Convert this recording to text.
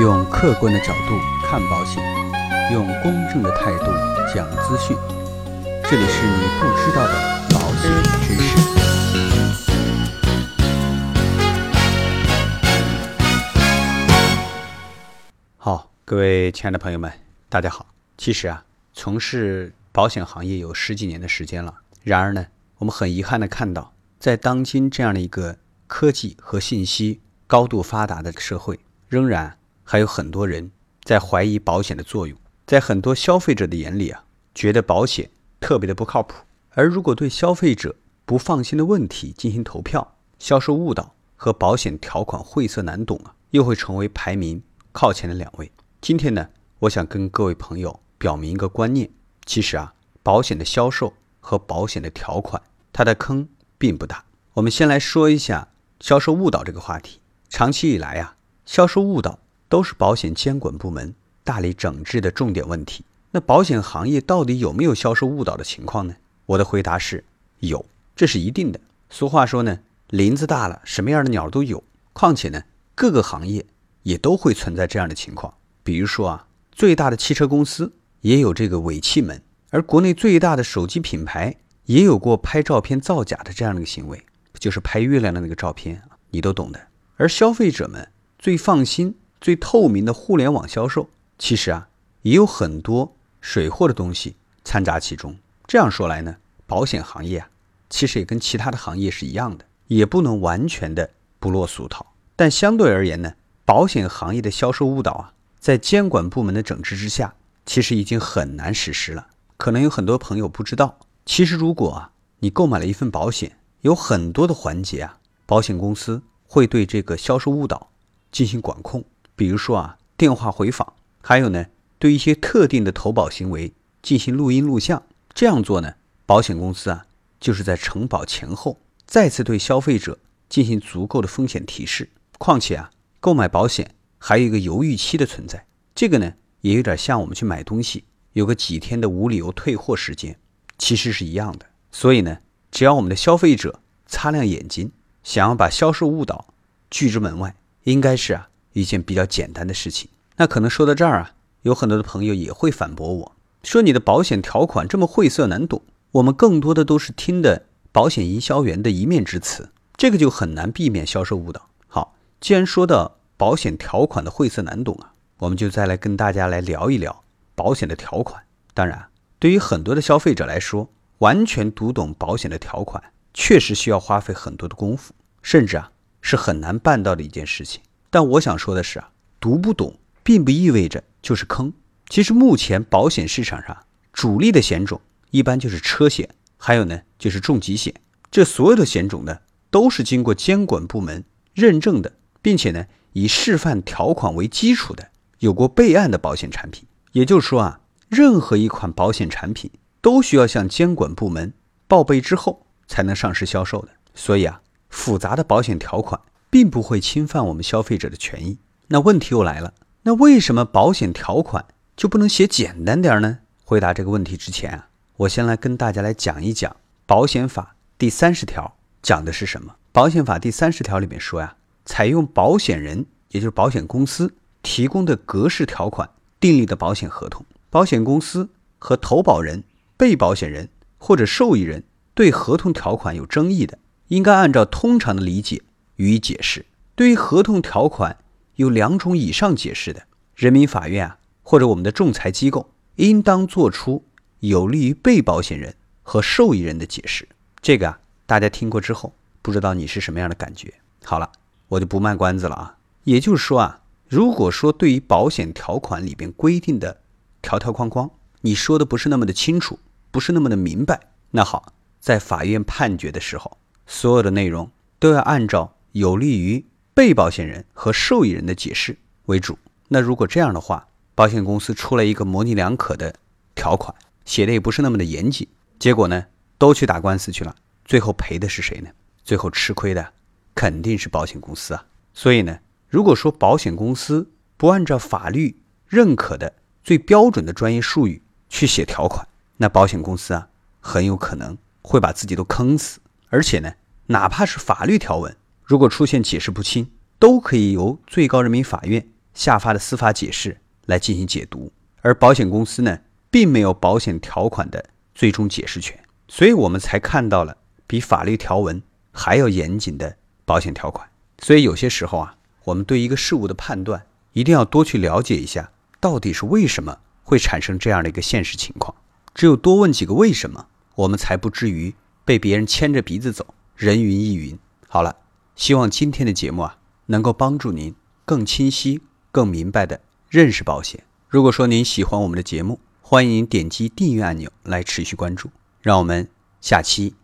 用客观的角度看保险，用公正的态度讲资讯。这里是你不知道的保险知识。好，各位亲爱的朋友们，大家好。其实啊，从事保险行业有十几年的时间了。然而呢，我们很遗憾的看到，在当今这样的一个科技和信息高度发达的社会，仍然还有很多人在怀疑保险的作用。在很多消费者的眼里啊，觉得保险特别的不靠谱。而如果对消费者不放心的问题进行投票，销售误导和保险条款晦涩难懂啊，又会成为排名靠前的两位。今天呢，我想跟各位朋友表明一个观念：其实啊，保险的销售和保险的条款，它的坑并不大。我们先来说一下销售误导这个话题。长期以来啊，销售误导都是保险监管部门大力整治的重点问题。那保险行业到底有没有销售误导的情况呢？我的回答是有，这是一定的。俗话说呢，林子大了，什么样的鸟都有。况且呢，各个行业也都会存在这样的情况。比如说啊，最大的汽车公司也有这个尾气门，而国内最大的手机品牌也有过拍照片造假的这样的一个行为，就是拍月亮的那个照片，你都懂的。而消费者们最放心、最透明的互联网销售，其实啊，也有很多水货的东西掺杂其中。这样说来呢，保险行业啊，其实也跟其他的行业是一样的，也不能完全的不落俗套。但相对而言呢，保险行业的销售误导啊，在监管部门的整治之下，其实已经很难实施了。可能有很多朋友不知道，其实如果啊，你购买了一份保险，有很多的环节啊，保险公司会对这个销售误导进行管控。比如说啊，电话回访，还有呢，对一些特定的投保行为进行录音录像。这样做呢，保险公司啊，就是在承保前后再次对消费者进行足够的风险提示。况且啊，购买保险还有一个犹豫期的存在，这个呢，也有点像我们去买东西有个几天的无理由退货时间，其实是一样的。所以呢，只要我们的消费者擦亮眼睛，想要把销售误导拒之门外，应该是啊一件比较简单的事情。那可能说到这儿啊，有很多的朋友也会反驳我。说你的保险条款这么晦涩难懂，我们更多的都是听的保险营销员的一面之词，这个就很难避免销售误导。好，既然说到保险条款的晦涩难懂啊，我们就再来跟大家来聊一聊保险的条款。当然，对于很多的消费者来说，完全读懂保险的条款，确实需要花费很多的功夫，甚至啊是很难办到的一件事情。但我想说的是啊，读不懂并不意味着就是坑。其实目前保险市场上主力的险种一般就是车险，还有呢就是重疾险。这所有的险种呢都是经过监管部门认证的，并且呢以示范条款为基础的，有过备案的保险产品。也就是说啊，任何一款保险产品都需要向监管部门报备之后才能上市销售的。所以啊，复杂的保险条款并不会侵犯我们消费者的权益。那问题又来了，那为什么保险条款？就不能写简单点呢？回答这个问题之前啊，我先来跟大家来讲一讲保险法第三十条讲的是什么。保险法第三十条里面说呀，采用保险人，也就是保险公司提供的格式条款订立的保险合同，保险公司和投保人、被保险人或者受益人对合同条款有争议的，应该按照通常的理解予以解释。对于合同条款有两种以上解释的，人民法院啊。或者我们的仲裁机构应当做出有利于被保险人和受益人的解释。这个啊，大家听过之后，不知道你是什么样的感觉？好了，我就不卖关子了啊。也就是说啊，如果说对于保险条款里边规定的条条框框，你说的不是那么的清楚，不是那么的明白，那好，在法院判决的时候，所有的内容都要按照有利于被保险人和受益人的解释为主。那如果这样的话，保险公司出了一个模棱两可的条款，写的也不是那么的严谨，结果呢，都去打官司去了，最后赔的是谁呢？最后吃亏的肯定是保险公司啊。所以呢，如果说保险公司不按照法律认可的最标准的专业术语去写条款，那保险公司啊，很有可能会把自己都坑死。而且呢，哪怕是法律条文，如果出现解释不清，都可以由最高人民法院。下发的司法解释来进行解读，而保险公司呢，并没有保险条款的最终解释权，所以我们才看到了比法律条文还要严谨的保险条款。所以有些时候啊，我们对一个事物的判断，一定要多去了解一下，到底是为什么会产生这样的一个现实情况。只有多问几个为什么，我们才不至于被别人牵着鼻子走，人云亦云。好了，希望今天的节目啊，能够帮助您更清晰、更明白的认识保险。如果说您喜欢我们的节目，欢迎您点击订阅按钮来持续关注。让我们下期